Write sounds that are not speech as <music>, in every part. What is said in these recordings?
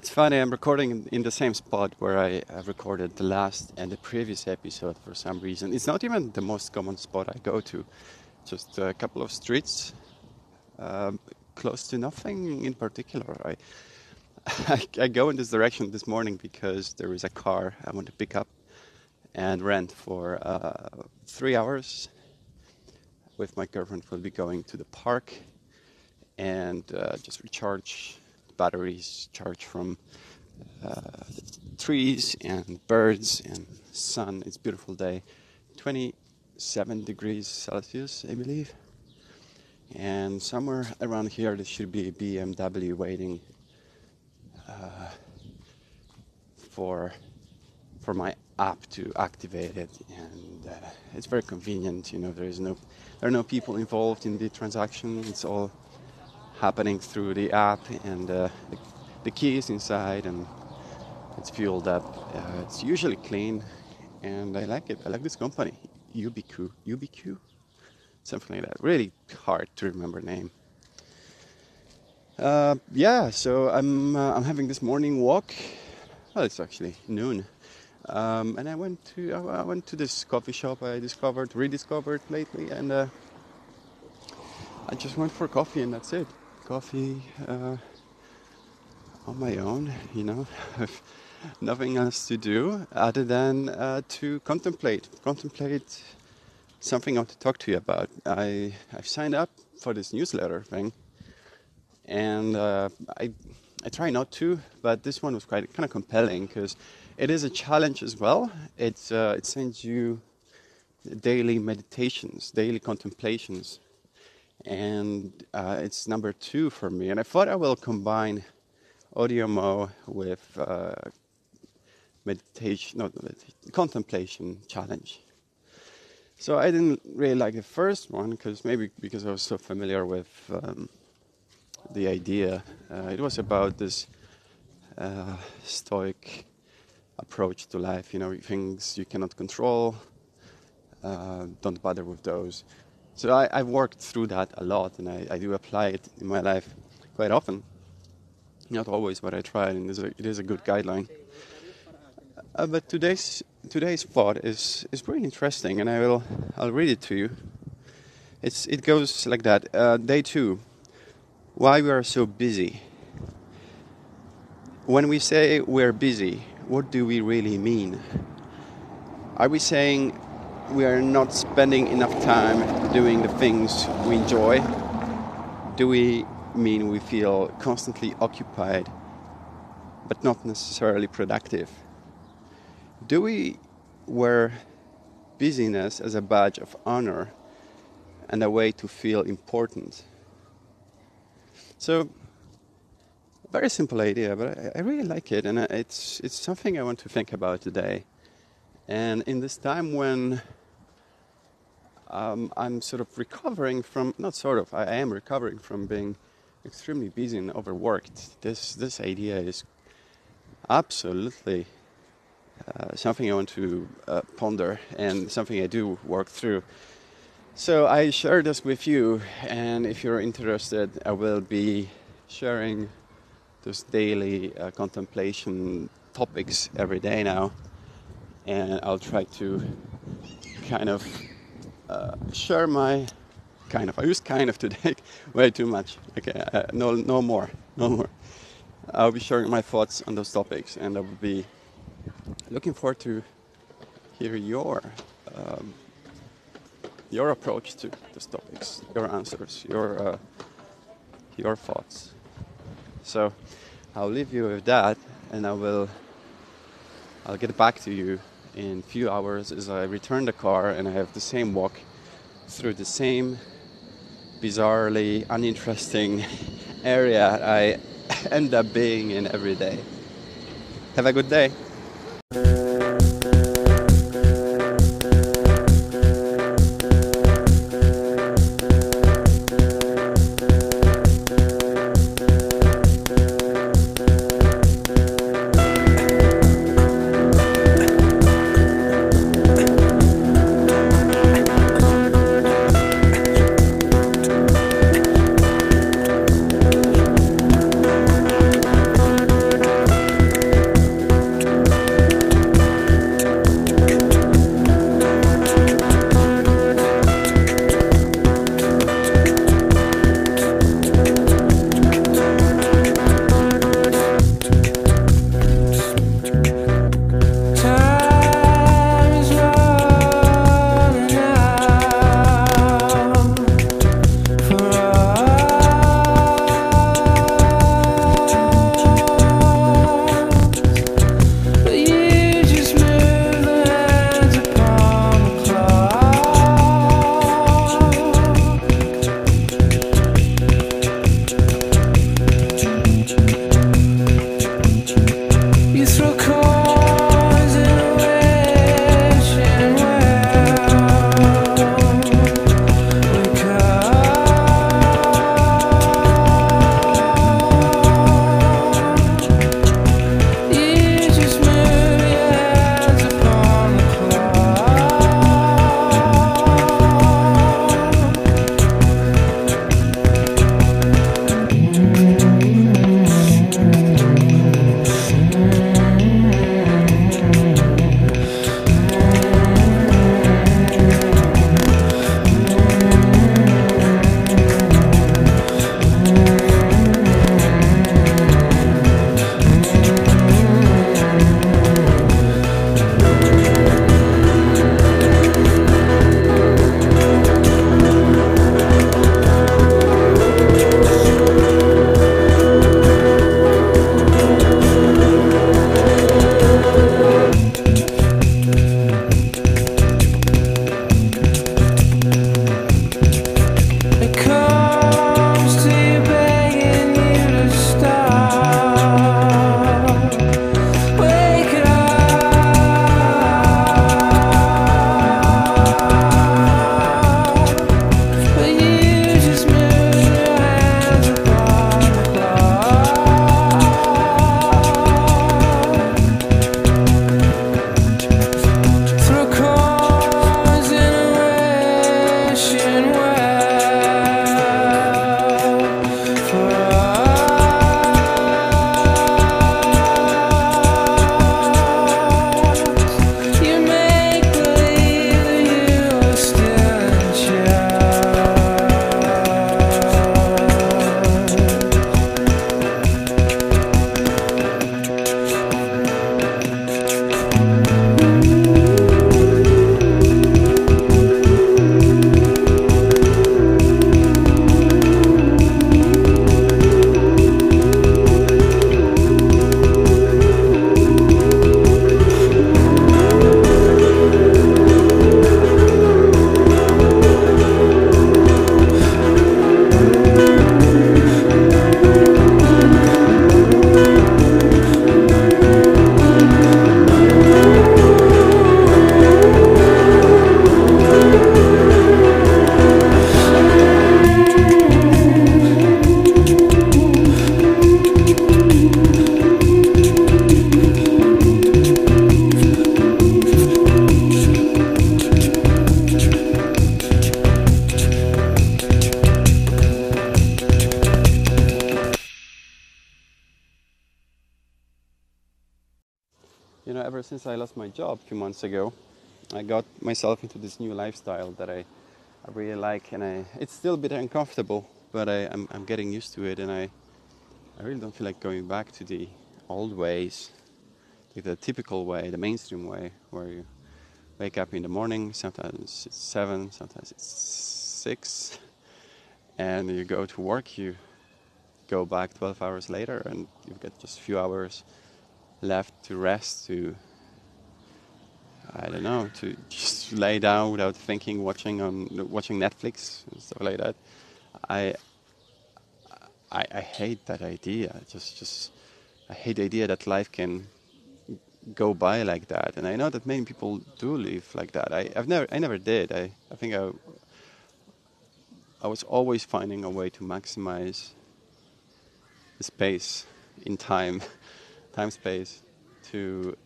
It's funny, I'm recording in, the same spot where I recorded the last and the previous episode for some reason. It's not even the most common spot I go to, just a couple of streets um, close to nothing in particular. I, I, <laughs> I go in this direction this morning because there is a car I want to pick up and rent for uh, three hours. With my girlfriend, we'll be going to the park and uh, just recharge batteries, charge from uh, trees and birds and sun. It's beautiful day, 27 degrees Celsius, I believe. And somewhere around here, there should be a BMW waiting uh, for for my app to activate it, and uh, it's very convenient. You know, there is no there are no people involved in the transaction. It's all happening through the app, and uh, the, the key is inside, and it's fueled up. Uh, it's usually clean, and I like it. I like this company, UBQ, UBQ, something like that. Really hard to remember name. Uh, yeah, so I'm uh, I'm having this morning walk. Well, it's actually noon. Um, and I went to I went to this coffee shop I discovered, rediscovered lately, and uh, I just went for coffee, and that's it. Coffee uh, on my own, you know, <laughs> nothing else to do other than uh, to contemplate, contemplate something I want to talk to you about. I I've signed up for this newsletter thing, and uh, I I try not to, but this one was quite kind of compelling because it is a challenge as well. It uh, it sends you daily meditations, daily contemplations, and uh, it's number two for me. And I thought I will combine AudioMo with uh, meditation, not meditation, contemplation challenge. So I didn't really like the first one because maybe because I was so familiar with. Um, the idea. Uh, it was about this uh, stoic approach to life. You know, things you cannot control. Uh, don't bother with those. So I, have worked through that a lot, and I, I, do apply it in my life quite often. Not always, but I try, and it is a, good guideline. Uh, but today's today's thought is is pretty interesting, and I will I'll read it to you. It's it goes like that. Uh, day two why we are so busy. When we say we're busy, what do we really mean? Are we saying we are not spending enough time doing the things we enjoy? Do we mean we feel constantly occupied but not necessarily productive? Do we wear busyness as a badge of honor and a way to feel important? So, very simple idea, but I, I really like it, and it's it's something I want to think about today. And in this time when um, I'm sort of recovering from, not sort of, I am recovering from being extremely busy and overworked. This this idea is absolutely uh, something I want to uh, ponder and something I do work through. So I share this with you, and if you're interested, I will be sharing those daily uh, contemplation topics every day now, and I'll try to kind of uh, share my kind of. I use kind of today <laughs> way too much. Okay, uh, no, no more, no more. I'll be sharing my thoughts on those topics, and I will be looking forward to hear your. Um, your approach to those topics, your answers, your uh, your thoughts. So I'll leave you with that, and I will. I'll get back to you in a few hours as I return the car and I have the same walk through the same bizarrely uninteresting area I <laughs> end up being in every day. Have a good day. Since I lost my job a few months ago, I got myself into this new lifestyle that I, I really like, and I, it's still a bit uncomfortable, but I, I'm, I'm getting used to it, and I, I really don't feel like going back to the old ways, like the typical way, the mainstream way, where you wake up in the morning, sometimes it's seven, sometimes it's six, and you go to work, you go back 12 hours later, and you've got just a few hours left to rest, to I don't know, to just lay down without thinking, watching on watching Netflix and stuff like that. I I, I hate that idea. Just just I hate the idea that life can go by like that. And I know that many people do live like that. I, I've never I never did. I, I think I I was always finding a way to maximize the space in time, <laughs> time space, to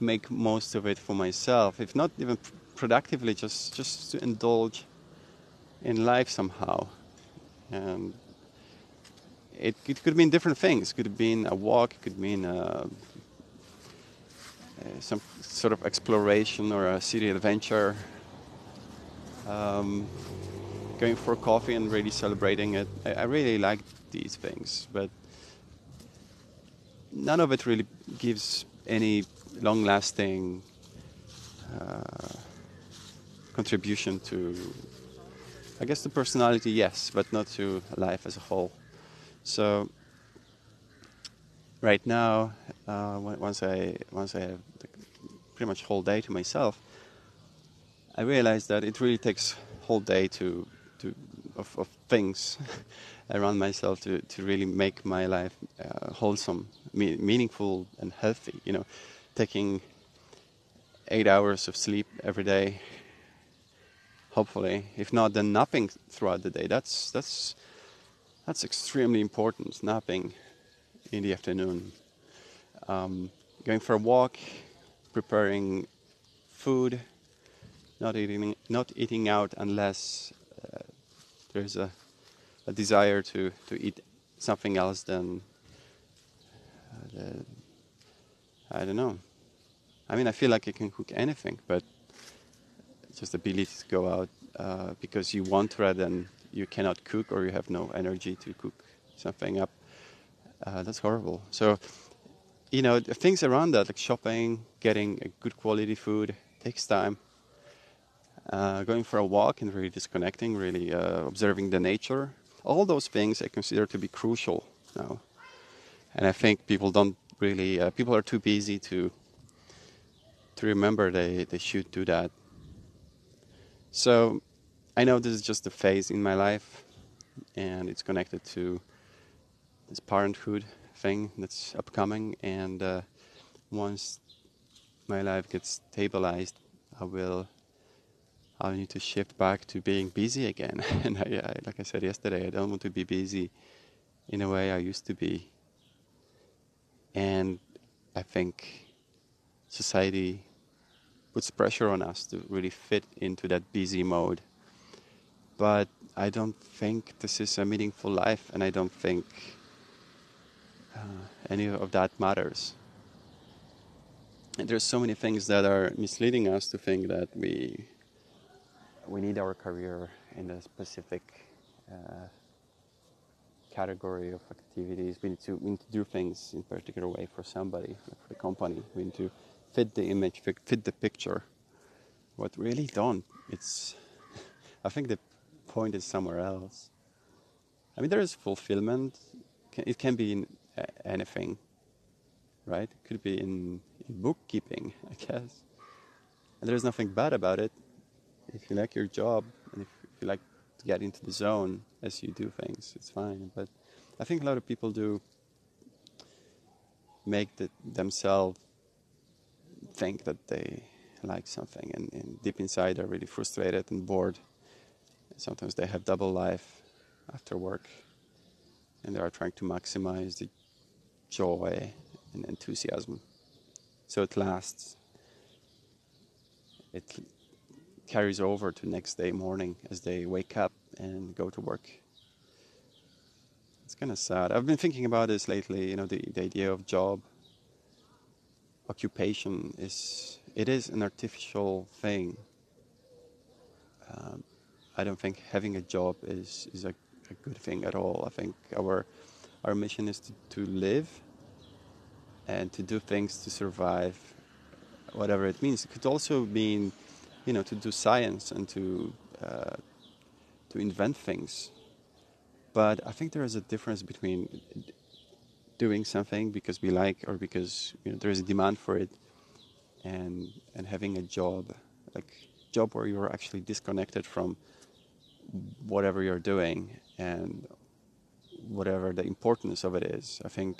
to make most of it for myself. If not even pr- productively, just just to indulge in life somehow. And it, it could mean different things. It could mean a walk. It could mean uh, uh, some sort of exploration or a city adventure. Um, going for coffee and really celebrating it. I, I really like these things, but none of it really gives any long-lasting uh, contribution to, I guess, the personality, yes, but not to life as a whole. So right now, uh, once I once I have pretty much whole day to myself, I realize that it really takes whole day to to of, of things <laughs> around myself to, to really make my life uh, wholesome, me- meaningful, and healthy. You know, taking eight hours of sleep every day, hopefully. If not, then napping throughout the day. That's that's that's extremely important. Napping in the afternoon, um, going for a walk, preparing food, not eating not eating out unless uh, there's a, a desire to, to eat something else than uh, the, I don't know. I mean, I feel like I can cook anything, but just the ability to go out uh, because you want rather than you cannot cook or you have no energy to cook something up. Uh, that's horrible. So, you know, things around that, like shopping, getting good quality food, takes time uh, going for a walk and really disconnecting, really uh, observing the nature. All those things I consider to be crucial now. And I think people don't really, uh, people are too busy to to remember they, they should do that. So I know this is just a phase in my life and it's connected to this parenthood thing that's upcoming. And uh, once my life gets stabilized, I will I need to shift back to being busy again. <laughs> and I, I, like I said yesterday, I don't want to be busy in a way I used to be. And I think society puts pressure on us to really fit into that busy mode. But I don't think this is a meaningful life, and I don't think uh, any of that matters. And there's so many things that are misleading us to think that we we need our career in a specific uh, category of activities. We need to we need to do things in a particular way for somebody, for the company. We need to fit the image, fit, the picture. What really don't. It's. <laughs> I think the point is somewhere else. I mean, there is fulfillment. It can be in anything, right? It could be in, in bookkeeping, <laughs> I guess. And there's nothing bad about it if you like your job and if, if you like to get into the zone as you do things, it's fine. But I think a lot of people do make the, themselves think that they like something, and, and deep inside they're really frustrated and bored. Sometimes they have double life after work, and they are trying to maximize the joy and enthusiasm so it lasts. It carries over to next day morning as they wake up and go to work. It's kind of sad. I've been thinking about this lately, you know, the, the idea of job. Occupation is it is an artificial thing. Um, I don't think having a job is is a, a, good thing at all. I think our our mission is to, to live and to do things to survive, whatever it means. It could also mean, you know, to do science and to uh, to invent things. But I think there is a difference between doing something because we like or because you know, there is a demand for it, and and having a job, like job where you're actually disconnected from whatever you're doing and whatever the importance of it is. I think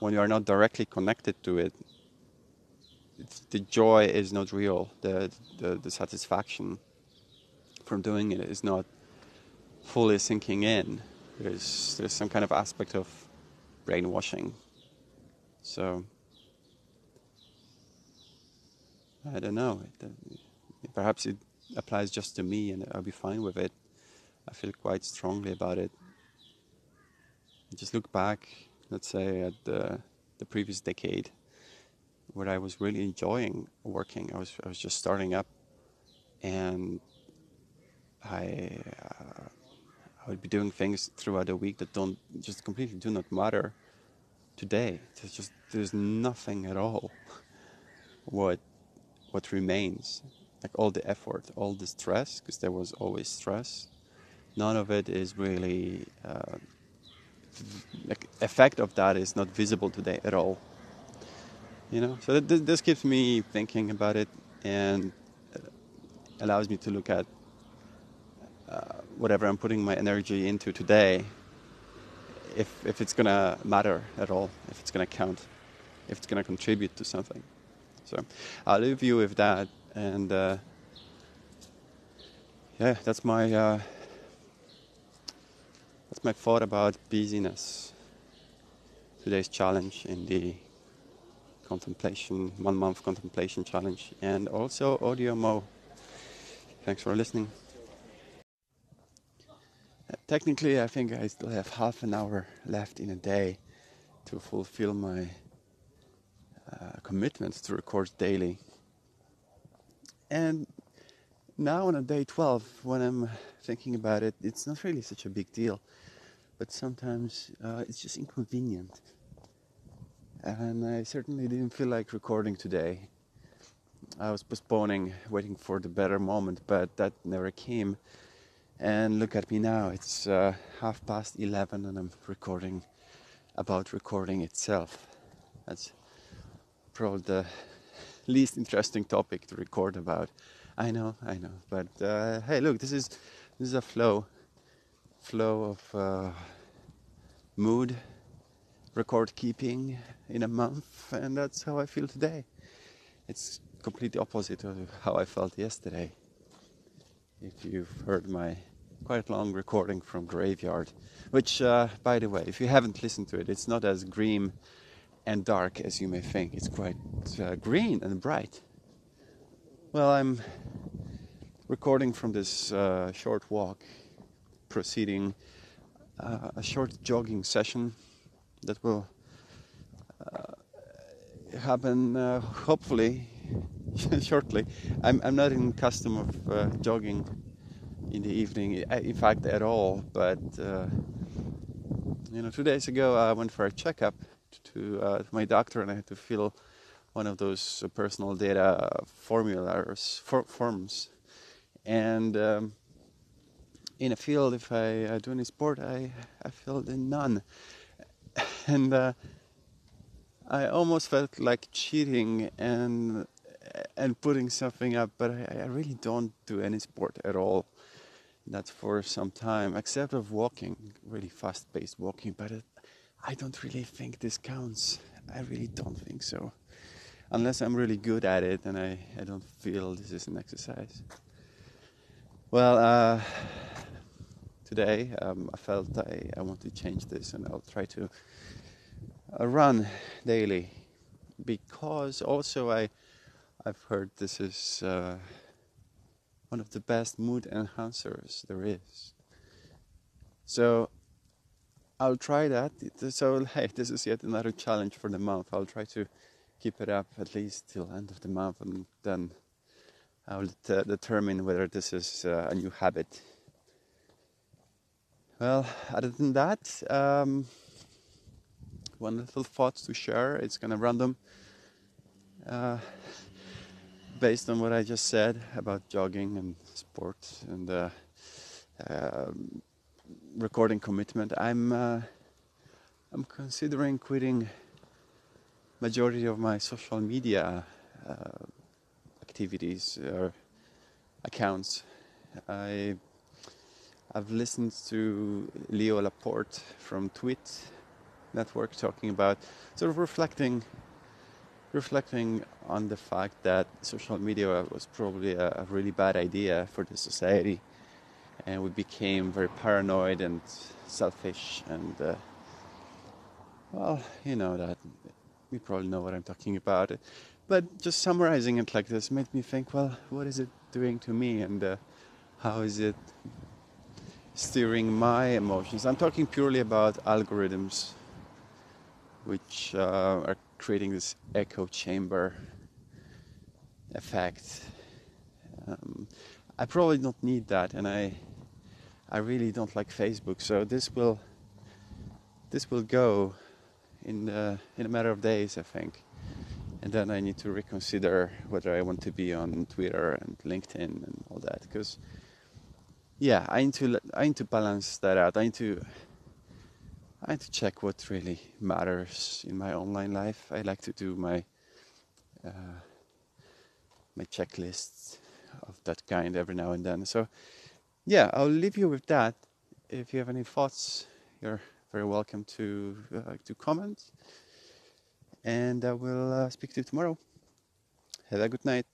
when you are not directly connected to it, the joy is not real. The, the, the satisfaction from doing it is not fully sinking in. There's there's some kind of aspect of brainwashing. So I don't know. Perhaps it applies just to me, and I'll be fine with it. I feel quite strongly about it. Just look back, let's say, at the the previous decade, where I was really enjoying working. I was I was just starting up, and I uh, I would be doing things throughout the week that don't just completely do not matter today. There's just there's nothing at all. What what remains, like all the effort, all the stress, because there was always stress. None of it is really uh, like effect of that is not visible today at all. You know, so th- this keeps me thinking about it and allows me to look at uh, whatever I'm putting my energy into today, if if it's gonna matter at all, if it's gonna count, if it's gonna contribute to something. So I'll leave you with that, and uh, yeah, that's my uh, that's my thought about busyness. Today's challenge in the contemplation, one month contemplation challenge, and also AudioMo. Thanks for listening. Technically, I think I still have half an hour left in a day to fulfill my uh, commitment to record daily. And now on a day 12, when I'm thinking about it, it's not really such a big deal, but sometimes uh, it's just inconvenient. And I certainly didn't feel like recording today. I was postponing, waiting for the better moment, but that never came. And look at me now, it's uh, half past 11 and I'm recording about recording itself. That's probably the least interesting topic to record about. I know, I know, but uh, hey, look, this is this is a flow, flow of uh, mood, record keeping in a month, and that's how I feel today. It's completely opposite of how I felt yesterday if you've heard my quite long recording from Graveyard, which, uh, by the way, if you haven't listened to it, it's not as grim and dark as you may think. It's quite uh, green and bright. Well, I'm recording from this uh, short walk, proceeding uh, a short jogging session that will uh, happen uh, hopefully <laughs> shortly. I'm, I'm not in custom of uh, jogging in the evening, in fact, at all. But uh, you know, two days ago I went for a checkup to, uh, to my doctor, and I had to fill one of those uh, personal data formulas for, forms. And um, in a field, if I do any sport, I I filled in none, and uh, I almost felt like cheating and and putting something up, but I, I, really don't do any sport at all. That's for some time, except of walking, really fast-paced walking. But it, I don't really think this counts. I really don't think so, unless I'm really good at it and I, I don't feel this is an exercise. Well, uh, today um, I felt I, I want to change this, and I'll try to uh, run daily because also I I've heard this is uh, one of the best mood enhancers there is. So I'll try that. So hey, this is yet another challenge for the month. I'll try to keep it up at least till end of the month, and then I will de- determine whether this is uh, a new habit. Well, other than that, um, one little thought to share. It's kind of random, uh, based on what I just said about jogging and sports and uh, um, recording commitment. I'm uh, I'm considering quitting majority of my social media uh, activities or accounts. I I've listened to Leo Laporte from TWiT Network talking about sort of reflecting reflecting on the fact that social media was probably a, a really bad idea for the society, and we became very paranoid and selfish and uh, well, you know that you probably know what I'm talking about. But just summarizing it like this made me think, well, what is it doing to me, and uh, how is it steering my emotions? I'm talking purely about algorithms, which uh, are creating this echo chamber effect. Um, I probably don't need that, and I, I really don't like Facebook. So this will, this will go in uh, in a matter of days, I think. And then I need to reconsider whether I want to be on Twitter and LinkedIn and all that, because yeah, I need to I need to balance that out. I need to I to check what really matters in my online life. I like to do my uh, my checklists of that kind every now and then. So yeah, I'll leave you with that. If you have any thoughts, you're very welcome to uh, to comment. And I will uh, speak to you tomorrow. Have a good night.